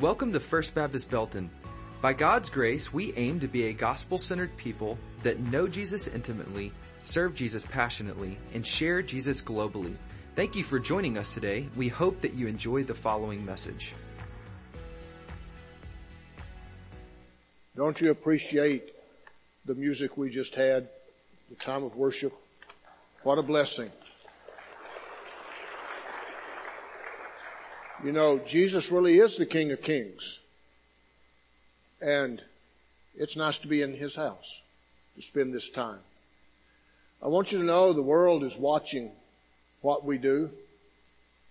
Welcome to First Baptist Belton. By God's grace, we aim to be a gospel-centered people that know Jesus intimately, serve Jesus passionately, and share Jesus globally. Thank you for joining us today. We hope that you enjoy the following message. Don't you appreciate the music we just had, the time of worship? What a blessing. You know, Jesus really is the King of Kings. And it's nice to be in His house to spend this time. I want you to know the world is watching what we do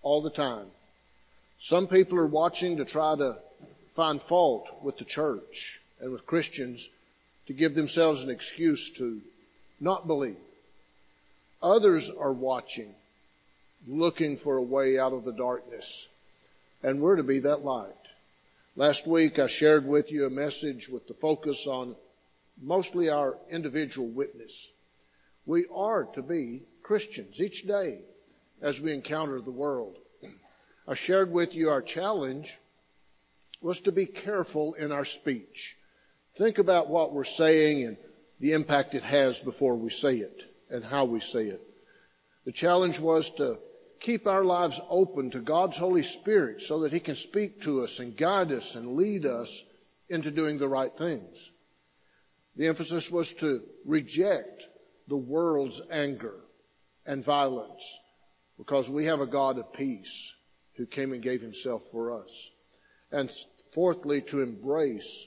all the time. Some people are watching to try to find fault with the church and with Christians to give themselves an excuse to not believe. Others are watching, looking for a way out of the darkness and we're to be that light. Last week I shared with you a message with the focus on mostly our individual witness. We are to be Christians each day as we encounter the world. I shared with you our challenge was to be careful in our speech. Think about what we're saying and the impact it has before we say it and how we say it. The challenge was to keep our lives open to God's Holy Spirit so that He can speak to us and guide us and lead us into doing the right things. The emphasis was to reject the world's anger and violence because we have a God of peace who came and gave himself for us. And fourthly, to embrace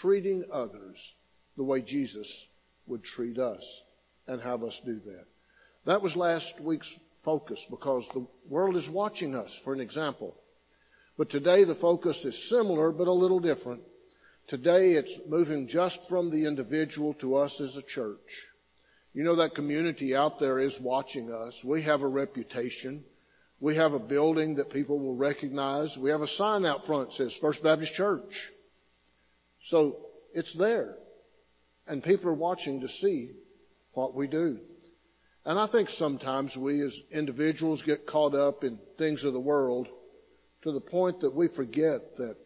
treating others the way Jesus would treat us and have us do that. That was last week's focus because the world is watching us for an example. But today the focus is similar but a little different. Today it's moving just from the individual to us as a church. You know that community out there is watching us. We have a reputation. We have a building that people will recognize. We have a sign out front that says First Baptist Church. So it's there. And people are watching to see what we do. And I think sometimes we as individuals get caught up in things of the world to the point that we forget that,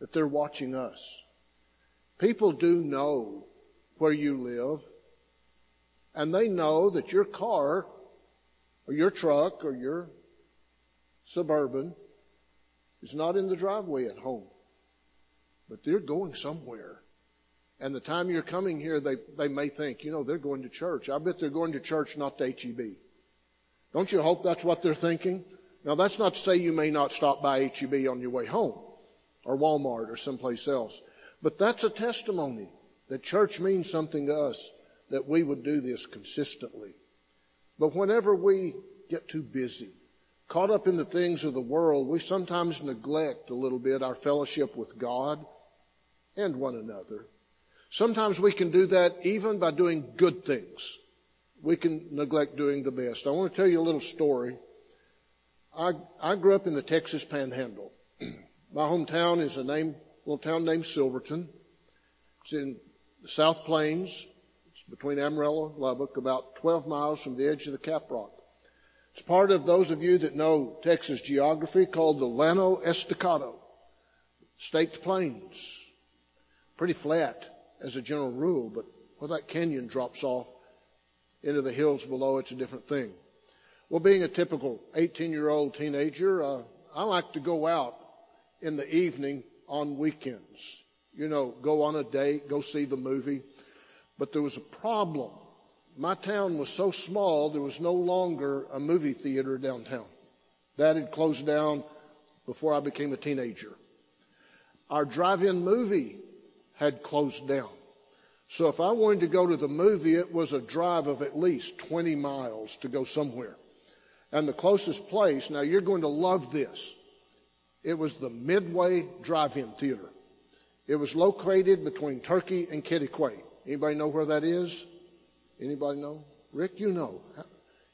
that they're watching us. People do know where you live and they know that your car or your truck or your suburban is not in the driveway at home, but they're going somewhere. And the time you're coming here, they, they may think, you know, they're going to church. I bet they're going to church, not to HEB. Don't you hope that's what they're thinking? Now that's not to say you may not stop by HEB on your way home or Walmart or someplace else. But that's a testimony that church means something to us that we would do this consistently. But whenever we get too busy, caught up in the things of the world, we sometimes neglect a little bit our fellowship with God and one another. Sometimes we can do that even by doing good things. We can neglect doing the best. I want to tell you a little story. I, I grew up in the Texas Panhandle. My hometown is a name, little town named Silverton. It's in the South Plains. It's between Amarillo and Lubbock, about 12 miles from the edge of the Caprock. It's part of those of you that know Texas geography called the Llano Estacado. Staked plains. Pretty flat as a general rule, but where that canyon drops off into the hills below, it's a different thing. Well, being a typical 18 year old teenager, uh, I like to go out in the evening on weekends. You know, go on a date, go see the movie. But there was a problem. My town was so small, there was no longer a movie theater downtown. That had closed down before I became a teenager. Our drive-in movie had closed down. So if I wanted to go to the movie, it was a drive of at least 20 miles to go somewhere. And the closest place, now you're going to love this. It was the Midway Drive-In Theater. It was located between Turkey and Quitaque. Anybody know where that is? Anybody know? Rick, you know.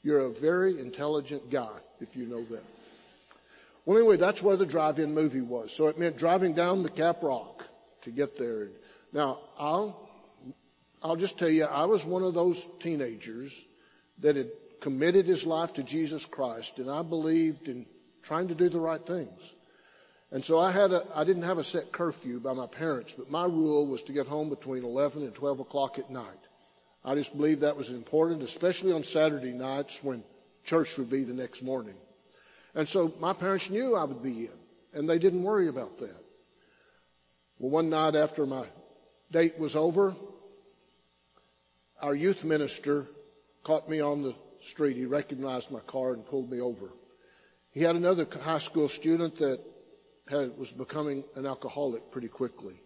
You're a very intelligent guy if you know that. Well, anyway, that's where the drive-in movie was. So it meant driving down the Cap Rock to get there. Now, I'll, I'll just tell you, I was one of those teenagers that had committed his life to Jesus Christ and I believed in trying to do the right things. And so I had a, I didn't have a set curfew by my parents, but my rule was to get home between 11 and 12 o'clock at night. I just believed that was important, especially on Saturday nights when church would be the next morning. And so my parents knew I would be in, and they didn't worry about that. Well, one night after my date was over, our youth minister caught me on the street. He recognized my car and pulled me over. He had another high school student that had, was becoming an alcoholic pretty quickly.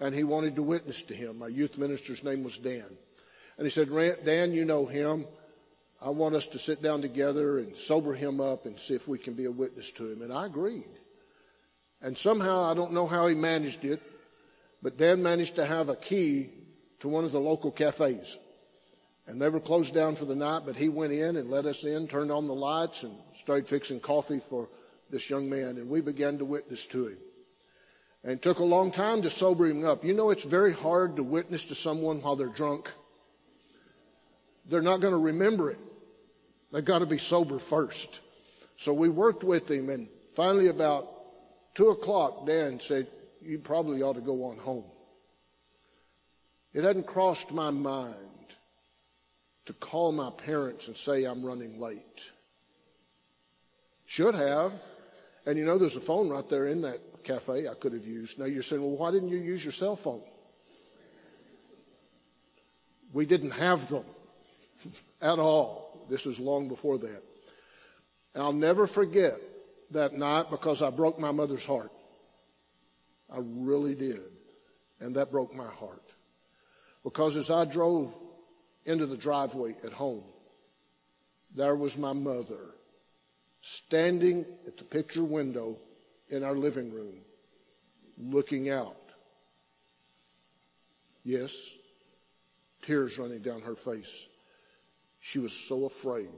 And he wanted to witness to him. My youth minister's name was Dan. And he said, Dan, you know him. I want us to sit down together and sober him up and see if we can be a witness to him. And I agreed. And somehow, I don't know how he managed it, but Dan managed to have a key to one of the local cafes. And they were closed down for the night, but he went in and let us in, turned on the lights and started fixing coffee for this young man. And we began to witness to him. And it took a long time to sober him up. You know, it's very hard to witness to someone while they're drunk. They're not going to remember it. They've got to be sober first. So we worked with him and finally about two o'clock, Dan said, you probably ought to go on home. It hadn't crossed my mind to call my parents and say I'm running late. Should have. And you know, there's a phone right there in that cafe I could have used. Now you're saying, well, why didn't you use your cell phone? We didn't have them at all. This is long before that. I'll never forget that night because I broke my mother's heart. I really did. And that broke my heart. Because as I drove into the driveway at home, there was my mother standing at the picture window in our living room, looking out. Yes, tears running down her face. She was so afraid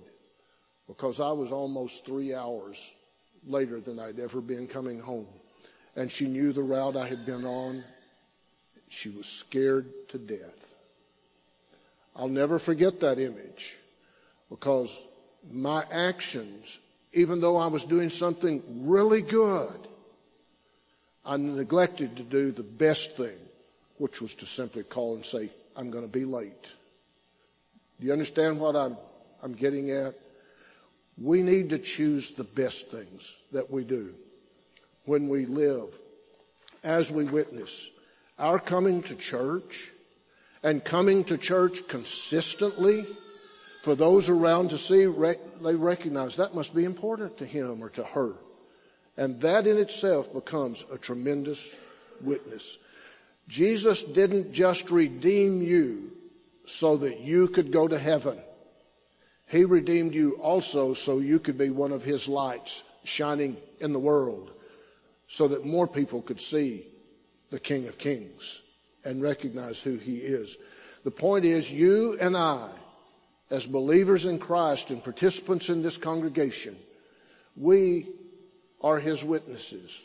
because I was almost three hours later than I'd ever been coming home. And she knew the route I had been on. She was scared to death. I'll never forget that image because my actions, even though I was doing something really good, I neglected to do the best thing, which was to simply call and say, I'm going to be late. Do you understand what I'm, I'm getting at? We need to choose the best things that we do when we live as we witness. Our coming to church and coming to church consistently for those around to see, they recognize that must be important to him or to her. And that in itself becomes a tremendous witness. Jesus didn't just redeem you so that you could go to heaven. He redeemed you also so you could be one of His lights shining in the world so that more people could see the King of Kings and recognize who He is. The point is you and I, as believers in Christ and participants in this congregation, we are His witnesses.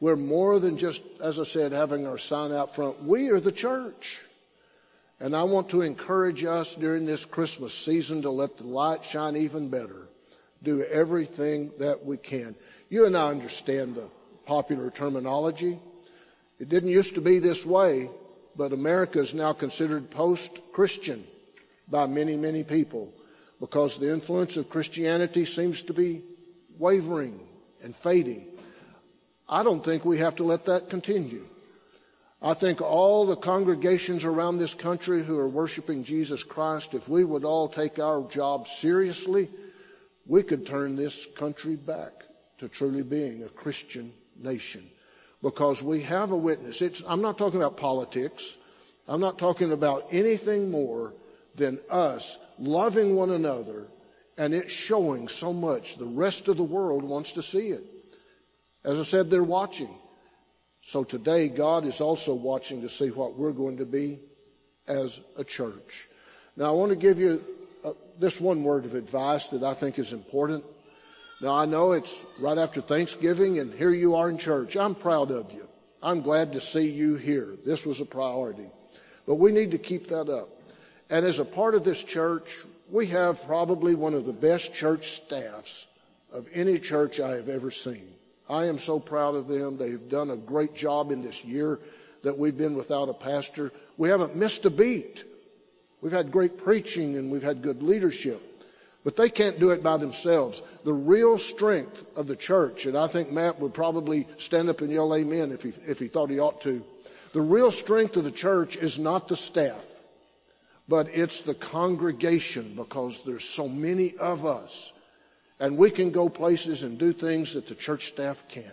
We're more than just, as I said, having our sign out front. We are the church. And I want to encourage us during this Christmas season to let the light shine even better. Do everything that we can. You and I understand the popular terminology. It didn't used to be this way, but America is now considered post-Christian by many, many people because the influence of Christianity seems to be wavering and fading. I don't think we have to let that continue. I think all the congregations around this country who are worshiping Jesus Christ, if we would all take our job seriously, we could turn this country back to truly being a Christian nation. Because we have a witness. It's, I'm not talking about politics. I'm not talking about anything more than us loving one another and it's showing so much the rest of the world wants to see it. As I said, they're watching. So today God is also watching to see what we're going to be as a church. Now I want to give you uh, this one word of advice that I think is important. Now I know it's right after Thanksgiving and here you are in church. I'm proud of you. I'm glad to see you here. This was a priority. But we need to keep that up. And as a part of this church, we have probably one of the best church staffs of any church I have ever seen. I am so proud of them. They've done a great job in this year that we've been without a pastor. We haven't missed a beat. We've had great preaching and we've had good leadership. But they can't do it by themselves. The real strength of the church, and I think Matt would probably stand up and yell amen if he, if he thought he ought to. The real strength of the church is not the staff, but it's the congregation because there's so many of us. And we can go places and do things that the church staff can't.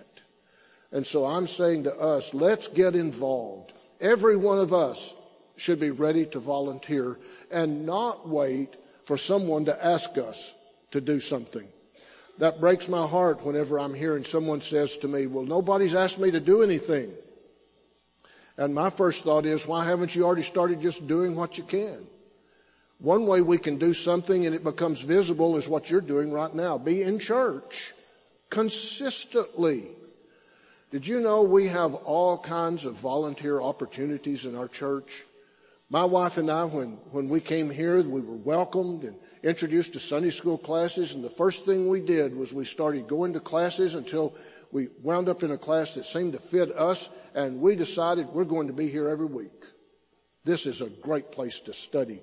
And so I'm saying to us, let's get involved. Every one of us should be ready to volunteer and not wait for someone to ask us to do something. That breaks my heart whenever I'm hearing someone says to me, well, nobody's asked me to do anything. And my first thought is, why haven't you already started just doing what you can? One way we can do something and it becomes visible is what you're doing right now. Be in church consistently. Did you know we have all kinds of volunteer opportunities in our church? My wife and I, when, when we came here, we were welcomed and introduced to Sunday school classes, and the first thing we did was we started going to classes until we wound up in a class that seemed to fit us, and we decided we're going to be here every week. This is a great place to study.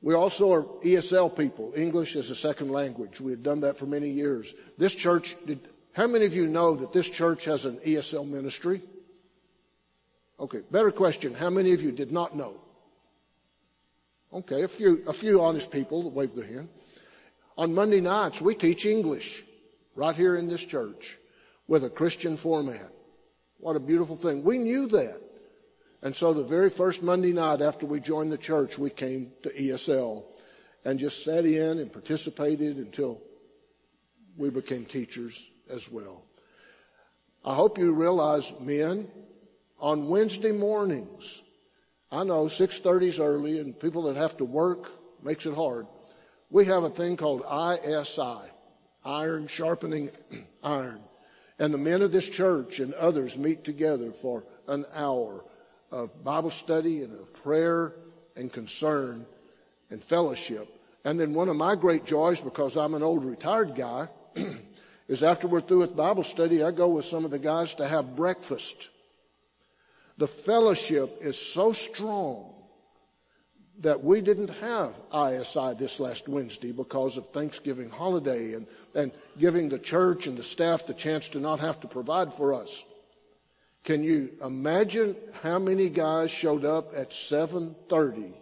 We also are ESL people, English as a second language. We have done that for many years. This church, did, how many of you know that this church has an ESL ministry? Okay, better question. How many of you did not know? Okay, a few, a few honest people that wave their hand. On Monday nights, we teach English right here in this church with a Christian format. What a beautiful thing. We knew that. And so the very first Monday night after we joined the church, we came to ESL and just sat in and participated until we became teachers as well. I hope you realize, men, on Wednesday mornings, I know 6.30 is early and people that have to work makes it hard. We have a thing called ISI, iron sharpening iron. And the men of this church and others meet together for an hour of Bible study and of prayer and concern and fellowship. And then one of my great joys, because I'm an old retired guy, is after we're through with Bible study, I go with some of the guys to have breakfast the fellowship is so strong that we didn't have ISI this last Wednesday because of Thanksgiving holiday and, and giving the church and the staff the chance to not have to provide for us. Can you imagine how many guys showed up at 7.30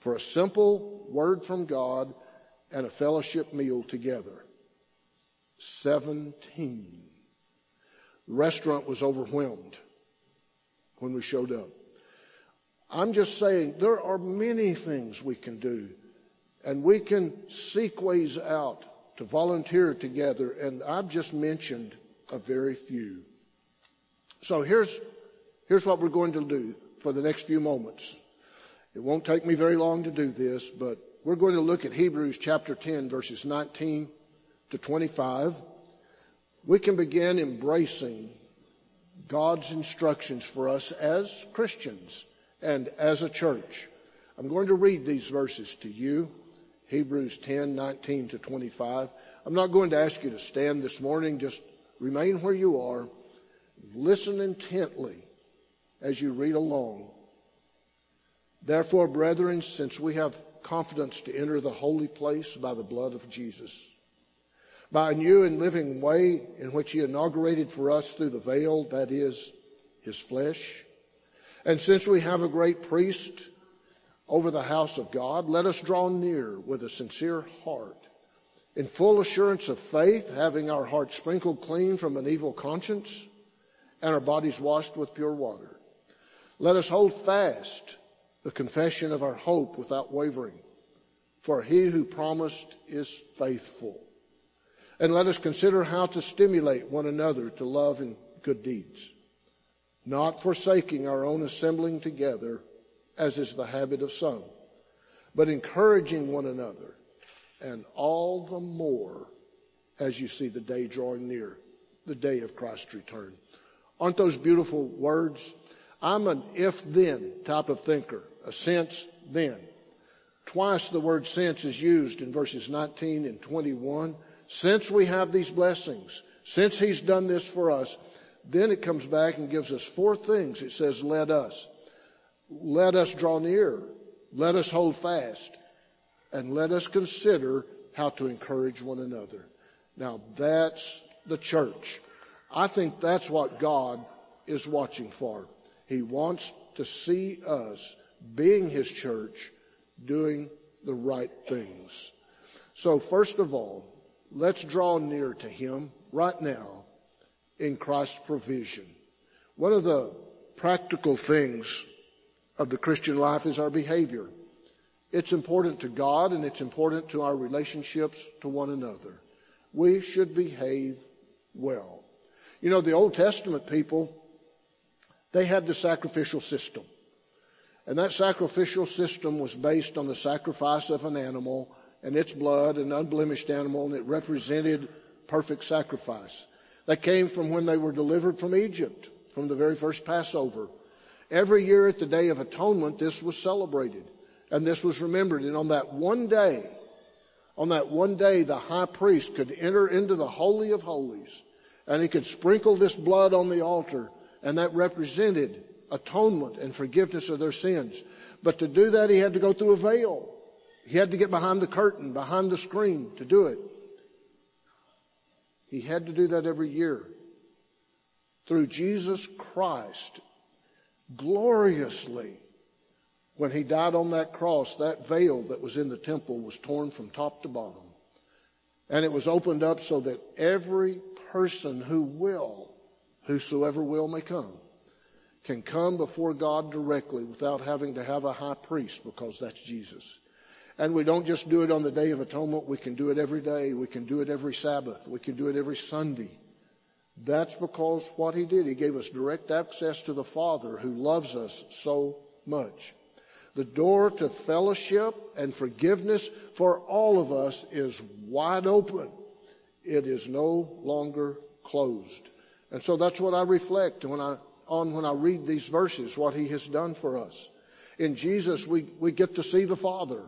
for a simple word from God and a fellowship meal together? 17. The restaurant was overwhelmed when we showed up. I'm just saying there are many things we can do and we can seek ways out to volunteer together and I've just mentioned a very few. So here's, here's what we're going to do for the next few moments. It won't take me very long to do this, but we're going to look at Hebrews chapter 10 verses 19 to 25. We can begin embracing God's instructions for us as Christians and as a church. I'm going to read these verses to you. Hebrews 10, 19 to 25. I'm not going to ask you to stand this morning. Just remain where you are. Listen intently as you read along. Therefore, brethren, since we have confidence to enter the holy place by the blood of Jesus, by a new and living way in which he inaugurated for us through the veil, that is, his flesh. And since we have a great priest over the house of God, let us draw near with a sincere heart, in full assurance of faith, having our hearts sprinkled clean from an evil conscience and our bodies washed with pure water. Let us hold fast the confession of our hope without wavering, for he who promised is faithful. And let us consider how to stimulate one another to love and good deeds, not forsaking our own assembling together as is the habit of some, but encouraging one another and all the more as you see the day drawing near, the day of Christ's return. Aren't those beautiful words? I'm an if then type of thinker, a since then. Twice the word since is used in verses 19 and 21 since we have these blessings, Since he's done this for us, then it comes back and gives us four things. It says, let us. Let us draw near. Let us hold fast. And let us consider how to encourage one another. Now that's the church. I think that's what God is watching for. He wants to see us being His church doing the right things. So first of all, let's draw near to Him right now in Christ's provision. One of the practical things of the Christian life is our behavior. It's important to God and it's important to our relationships to one another. We should behave well. You know, the Old Testament people, they had the sacrificial system. And that sacrificial system was based on the sacrifice of an animal and its blood, an unblemished animal, and it represented perfect sacrifice. That came from when they were delivered from Egypt, from the very first Passover. Every year at the Day of Atonement, this was celebrated and this was remembered. And on that one day, on that one day, the high priest could enter into the Holy of Holies and he could sprinkle this blood on the altar and that represented atonement and forgiveness of their sins. But to do that, he had to go through a veil. He had to get behind the curtain, behind the screen to do it. He had to do that every year. Through Jesus Christ, gloriously, when he died on that cross, that veil that was in the temple was torn from top to bottom. And it was opened up so that every person who will, whosoever will may come, can come before God directly without having to have a high priest because that's Jesus. And we don't just do it on the Day of Atonement. We can do it every day. We can do it every Sabbath. We can do it every Sunday. That's because what He did, He gave us direct access to the Father who loves us so much. The door to fellowship and forgiveness for all of us is wide open. It is no longer closed. And so that's what I reflect when I, on when I read these verses, what He has done for us. In Jesus, we, we get to see the Father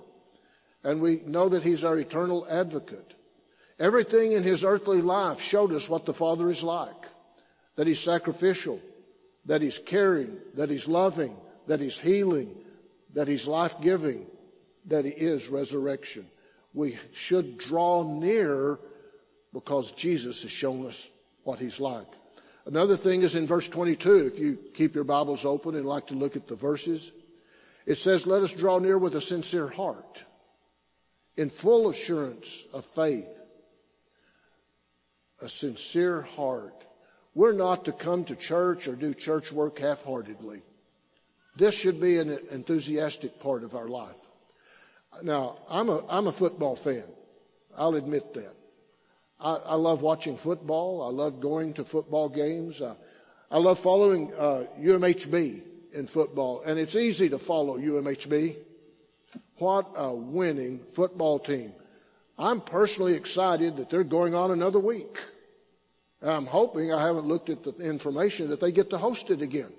and we know that He's our eternal advocate. Everything in His earthly life showed us what the Father is like. That He's sacrificial, that He's caring, that He's loving, that He's healing, that He's life-giving, that He is resurrection. We should draw near because Jesus has shown us what He's like. Another thing is in verse 22, if you keep your Bibles open and like to look at the verses, it says, let us draw near with a sincere heart in full assurance of faith, a sincere heart. We're not to come to church or do church work half-heartedly. This should be an enthusiastic part of our life. Now, I'm a, I'm a football fan. I'll admit that. I, I love watching football. I love going to football games. I, I love following uh, UMHB in football, and it's easy to follow UMHB. What a winning football team. I'm personally excited that they're going on another week. I'm hoping, I haven't looked at the information, that they get to host it again.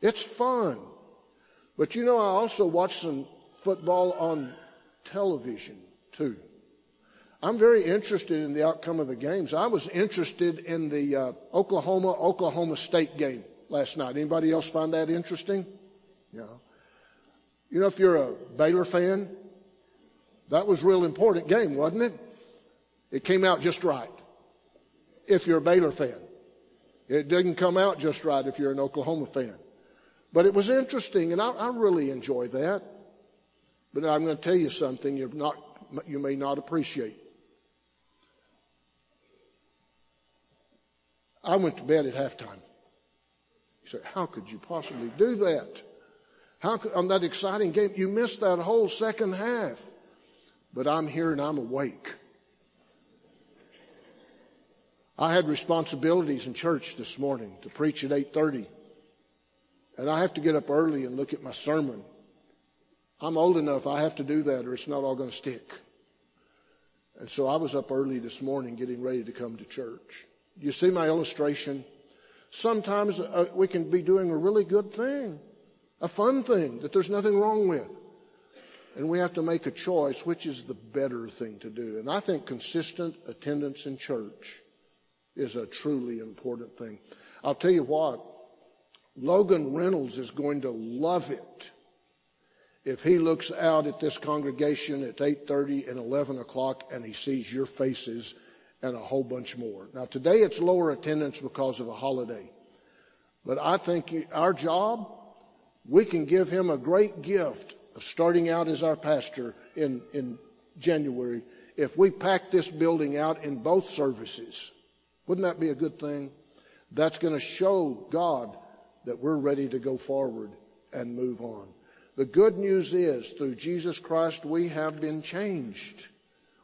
It's fun. But you know, I also watch some football on television too. I'm very interested in the outcome of the games. I was interested in the uh, Oklahoma Oklahoma State game last night. Anybody else find that interesting? Yeah. You know, if you're a Baylor fan, that was a real important game, wasn't it? It came out just right. If you're a Baylor fan. It didn't come out just right if you're an Oklahoma fan. But it was interesting, and I, I really enjoy that. But I'm going to tell you something you're not, you may not appreciate. I went to bed at halftime. You say, how could you possibly do that? How could, on that exciting game, you missed that whole second half. But I'm here and I'm awake. I had responsibilities in church this morning to preach at 8.30. And I have to get up early and look at my sermon. I'm old enough, I have to do that or it's not all going to stick. And so I was up early this morning getting ready to come to church. You see my illustration? Sometimes uh, we can be doing a really good thing, a fun thing that there's nothing wrong with. And we have to make a choice which is the better thing to do. And I think consistent attendance in church is a truly important thing. I'll tell you what, Logan Reynolds is going to love it if he looks out at this congregation at 8.30 and 11 o'clock and he sees your faces and a whole bunch more. Now today it's lower attendance because of a holiday. But I think our job, we can give him a great gift of starting out as our pastor in, in January if we pack this building out in both services. Wouldn't that be a good thing? That's going to show God that we're ready to go forward and move on. The good news is through Jesus Christ we have been changed.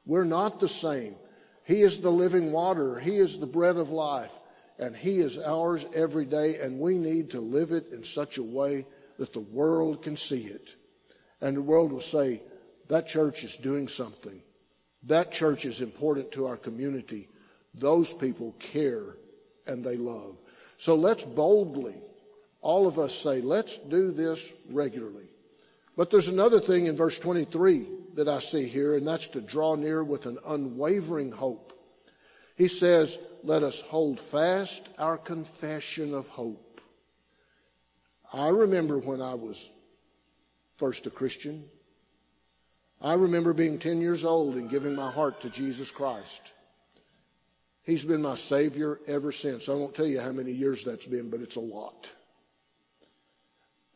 We're not the same. He is the living water. He is the bread of life and He is ours every day and we need to live it in such a way that the world can see it. And the world will say, that church is doing something. That church is important to our community. Those people care and they love. So let's boldly, all of us say, let's do this regularly. But there's another thing in verse 23 that I see here, and that's to draw near with an unwavering hope. He says, let us hold fast our confession of hope. I remember when I was first a Christian. I remember being 10 years old and giving my heart to Jesus Christ. He's been my Savior ever since. I won't tell you how many years that's been, but it's a lot.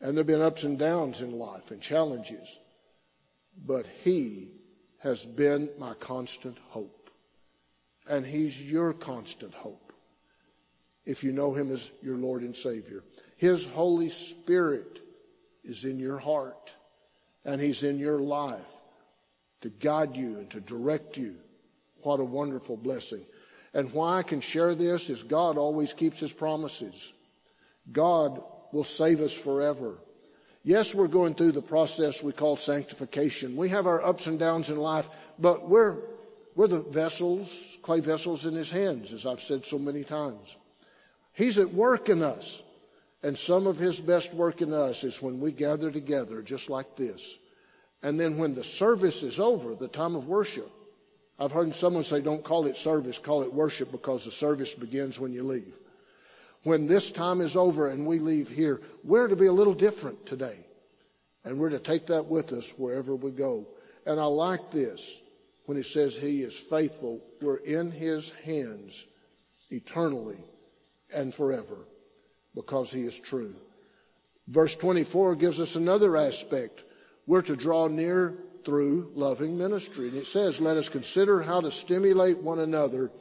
And there have been ups and downs in life and challenges. But He has been my constant hope. And He's your constant hope. If you know Him as your Lord and Savior. His Holy Spirit is in your heart. And He's in your life to guide you and to direct you. What a wonderful blessing. And why I can share this is God always keeps His promises. God will save us forever. Yes, we're going through the process we call sanctification. We have our ups and downs in life, but we're, we're the vessels, clay vessels in His hands, as I've said so many times. He's at work in us. And some of His best work in us is when we gather together just like this. And then when the service is over, the time of worship, I've heard someone say, don't call it service, call it worship because the service begins when you leave. When this time is over and we leave here, we're to be a little different today. And we're to take that with us wherever we go. And I like this when he says he is faithful. We're in his hands eternally and forever because he is true. Verse 24 gives us another aspect. We're to draw near through loving ministry. And it says, let us consider how to stimulate one another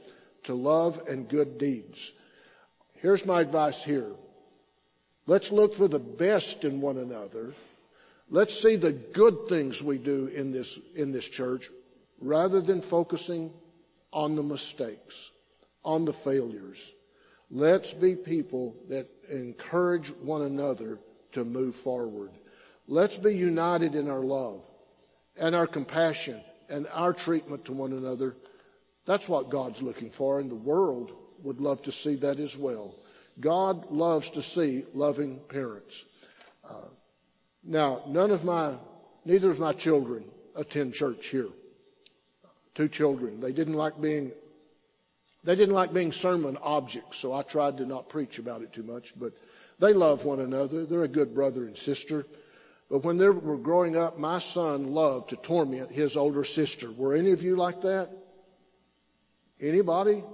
to love and good deeds. Here's my advice here. Let's look for the best in one another. Let's see the good things we do in this, in this church rather than focusing on the mistakes, on the failures. Let's be people that encourage one another to move forward. Let's be united in our love and our compassion and our treatment to one another. That's what God's looking for and the world would love to see that as well. God loves to see loving parents. Uh, now, none of my, neither of my children attend church here. Two children. They didn't like being, they didn't like being sermon objects, so I tried to not preach about it too much, but they love one another. They're a good brother and sister. But when they were growing up, my son loved to torment his older sister. Were any of you like that? Anybody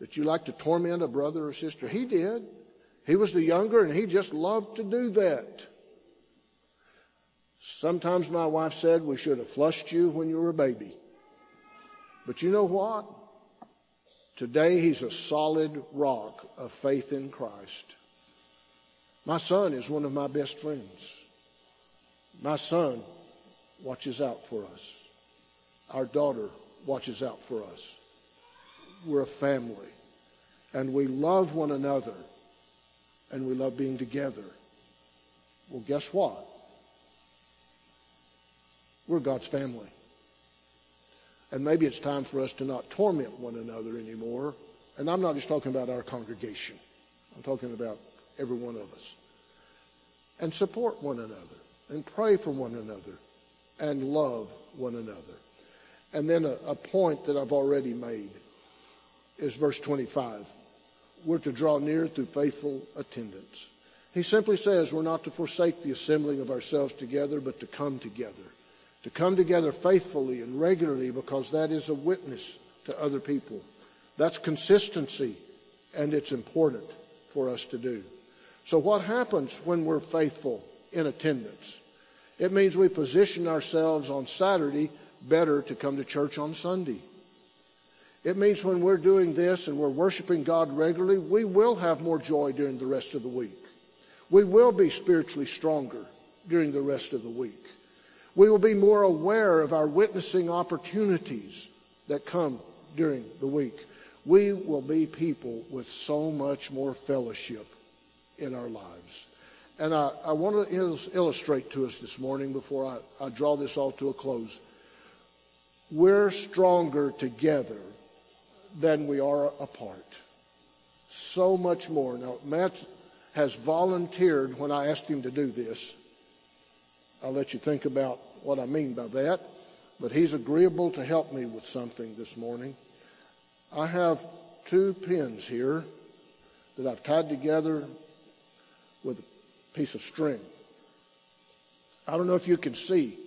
that you like to torment a brother or sister? He did. He was the younger and he just loved to do that. Sometimes my wife said we should have flushed you when you were a baby. But you know what? Today he's a solid rock of faith in Christ. My son is one of my best friends. My son watches out for us. Our daughter watches out for us. We're a family. And we love one another. And we love being together. Well, guess what? We're God's family. And maybe it's time for us to not torment one another anymore. And I'm not just talking about our congregation. I'm talking about every one of us. And support one another and pray for one another and love one another. And then a, a point that I've already made. is verse 25. We're to draw near through faithful attendance. He simply says we're not to forsake the assembling of ourselves together, but to come together. To come together faithfully and regularly because that is a witness to other people. That's consistency and it's important for us to do. So what happens when we're faithful in attendance? It means we position ourselves on Saturday better to come to church on Sunday. It means when we're doing this and we're worshiping God regularly, we will have more joy during the rest of the week. We will be spiritually stronger during the rest of the week. We will be more aware of our witnessing opportunities that come during the week. We will be people with so much more fellowship in our lives. And I, I want to illustrate to us this morning before I, I draw this all to a close. We're stronger together than we are apart. So much more. Now, Matt has volunteered when I asked him to do this. I'll let you think about what I mean by that. But he's agreeable to help me with something this morning. I have two pins here that I've tied together with a piece of string. I don't know if you can see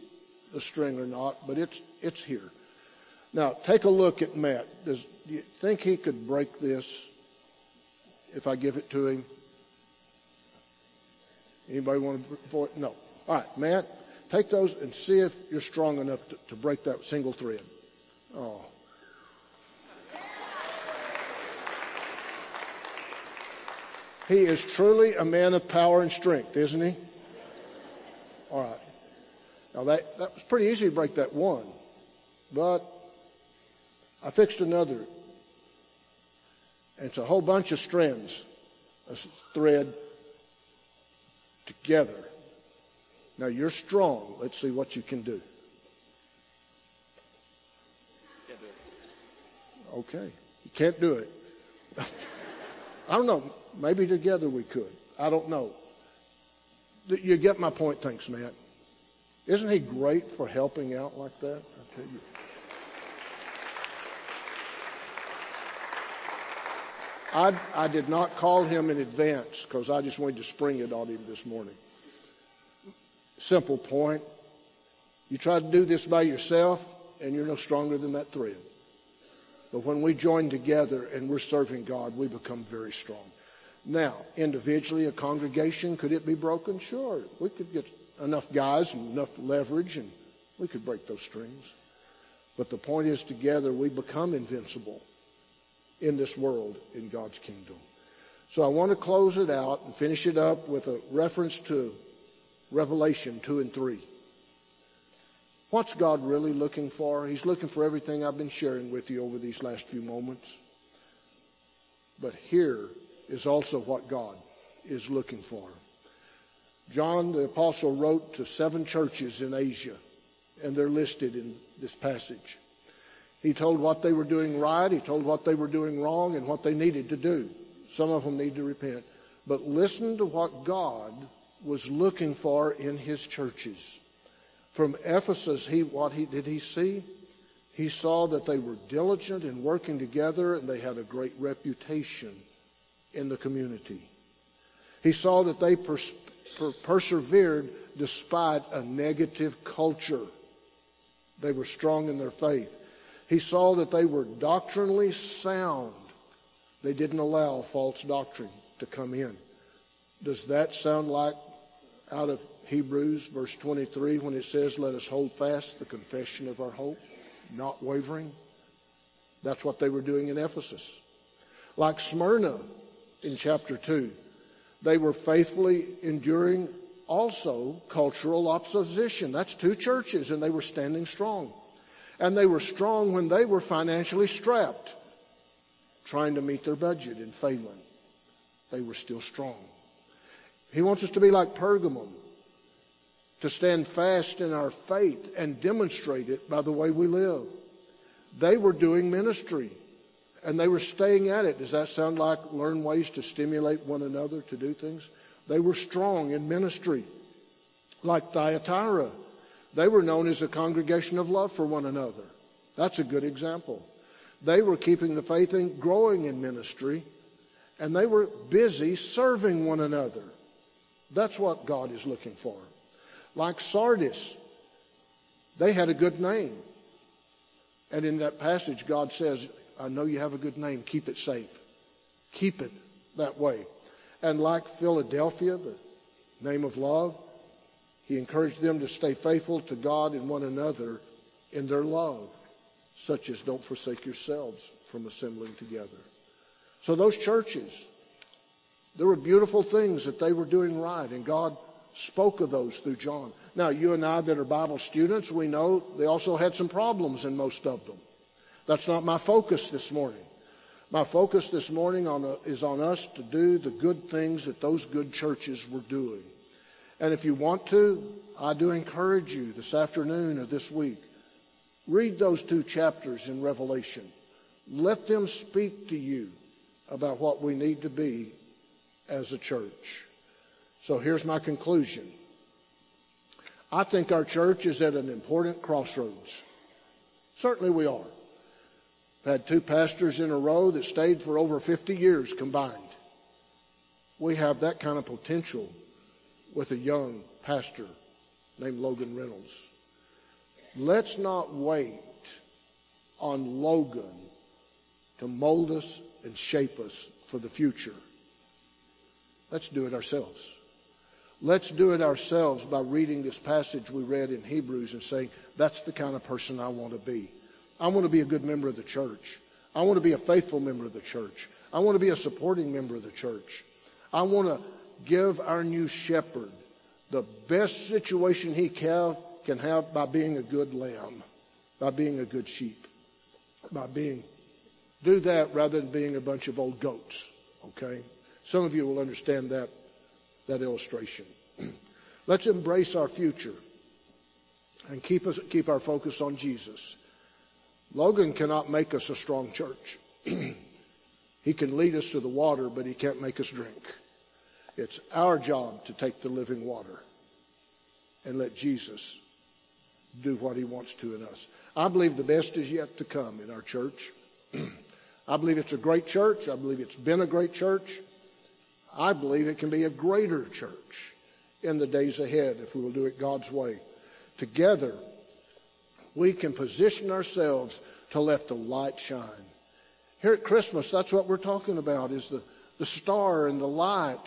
the string or not, but it's, it's here. Now, take a look at Matt. Does, do you think he could break this if I give it to him? Anybody want to? No. All right, Matt, take those and see if you're strong enough to, to break that single thread. Oh. He is truly a man of power and strength, isn't he? All right. Now that, that was pretty easy to break that one, but I fixed another. And it's a whole bunch of strands, a thread together. Now you're strong. Let's see what you can do. Okay. You can't do it. I don't know. Maybe together we could. I don't know. You get my point. Thanks, Matt. Isn't he great for helping out like that? I tell you. I, I did not call him in advance because I just wanted to spring it on him this morning. Simple point. You try to do this by yourself and you're no stronger than that thread. But when we join together and we're serving God, we become very strong. Now, individually, a congregation, could it be broken? Sure. We could get enough guys and enough leverage and we could break those strings. But the point is together we become invincible in this world in God's kingdom. So I want to close it out and finish it up with a reference to Revelation 2 and 3. What's God really looking for? He's looking for everything I've been sharing with you over these last few moments. But here is also what God is looking for. John the apostle wrote to seven churches in Asia and they're listed in this passage. He told what they were doing right. He told what they were doing wrong and what they needed to do. Some of them need to repent. But listen to what God was looking for in his churches. From Ephesus, he, what he, did he see? He saw that they were diligent in working together and they had a great reputation in the community. He saw that they pers- per- persevered despite a negative culture. They were strong in their faith. He saw that they were doctrinally sound. They didn't allow false doctrine to come in. Does that sound like out of Hebrews verse 23 when it says, let us hold fast the confession of our hope, not wavering? That's what they were doing in Ephesus. Like Smyrna in chapter 2, they were faithfully enduring also cultural opposition. That's two churches and they were standing strong. And they were strong when they were financially strapped, trying to meet their budget and failing. They were still strong. He wants us to be like Pergamum, to stand fast in our faith and demonstrate it by the way we live. They were doing ministry and they were staying at it. Does that sound like learn ways to stimulate one another to do things? They were strong in ministry, like Thyatira. They were known as a congregation of love for one another. That's a good example. They were keeping the faith and growing in ministry, and they were busy serving one another. That's what God is looking for. Like Sardis, they had a good name. And in that passage, God says, I know you have a good name. Keep it safe. Keep it that way. And like Philadelphia, the name of love, he encouraged them to stay faithful to God and one another in their love, such as don't forsake yourselves from assembling together. So those churches, there were beautiful things that they were doing right, and God spoke of those through John. Now, you and I that are Bible students, we know they also had some problems in most of them. That's not my focus this morning. My focus this morning on a, is on us to do the good things that those good churches were doing. And if you want to, I do encourage you this afternoon or this week, read those two chapters in Revelation. Let them speak to you about what we need to be as a church. So here's my conclusion. I think our church is at an important crossroads. Certainly we are. I've had two pastors in a row that stayed for over 50 years combined. We have that kind of potential with a young pastor named Logan Reynolds. Let's not wait on Logan to mold us and shape us for the future. Let's do it ourselves. Let's do it ourselves by reading this passage we read in Hebrews and saying, that's the kind of person I want to be. I want to be a good member of the church. I want to be a faithful member of the church. I want to be a supporting member of the church. I want to give our new shepherd the best situation he can, have by being a good lamb, by being a good sheep, by being, do that rather than being a bunch of old goats. Okay? Some of you will understand that that illustration. Let's embrace our future and keep us, keep our focus on Jesus. Logan cannot make us a strong church. he can lead us to the water, but he can't make us drink. It's our job to take the living water and let Jesus do what he wants to in us. I believe the best is yet to come in our church. I believe it's a great church. I believe it's been a great church. I believe it can be a greater church in the days ahead if we will do it God's way. Together, we can position ourselves to let the light shine. Here at Christmas, that's what we're talking about is the, the star and the light,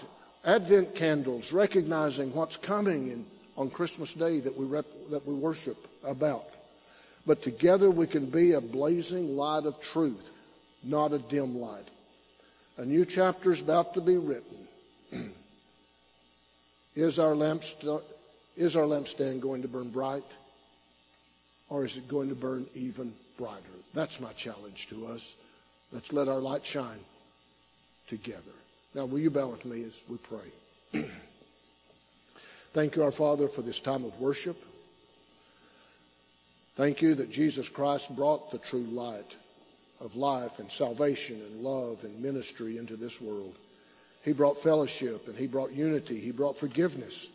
Advent candles, recognizing what's coming in, on Christmas Day that we, rep, that we worship about. But together we can be a blazing light of truth, not a dim light. A new chapter is about to be written. is, our lampstand, is our lampstand going to burn bright? Or is it going to burn even brighter? That's my challenge to us. Let's let our light shine together. Now, will you bow with me as we pray? Thank you, our Father, for this time of worship. Thank you that Jesus Christ brought the true light of life and salvation and love and ministry into this world. He brought fellowship and he brought unity. He brought forgiveness.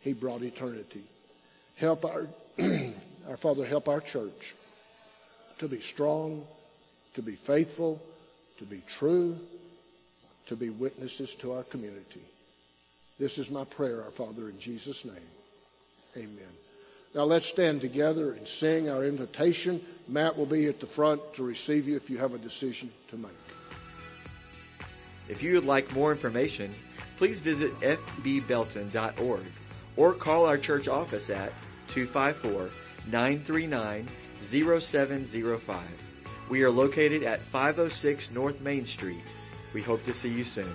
He brought eternity. Help our, our Father, help our church to be strong, to be faithful, to be true, to be witnesses to our community. This is my prayer, our Father, in Jesus' name. Amen. Now let's stand together and sing our invitation. Matt will be at the front to receive you if you have a decision to make. If you would like more information, please visit fbbelton.org or call our church office at 254-939-0705. We are located at 506 North Main Street. We hope to see you soon.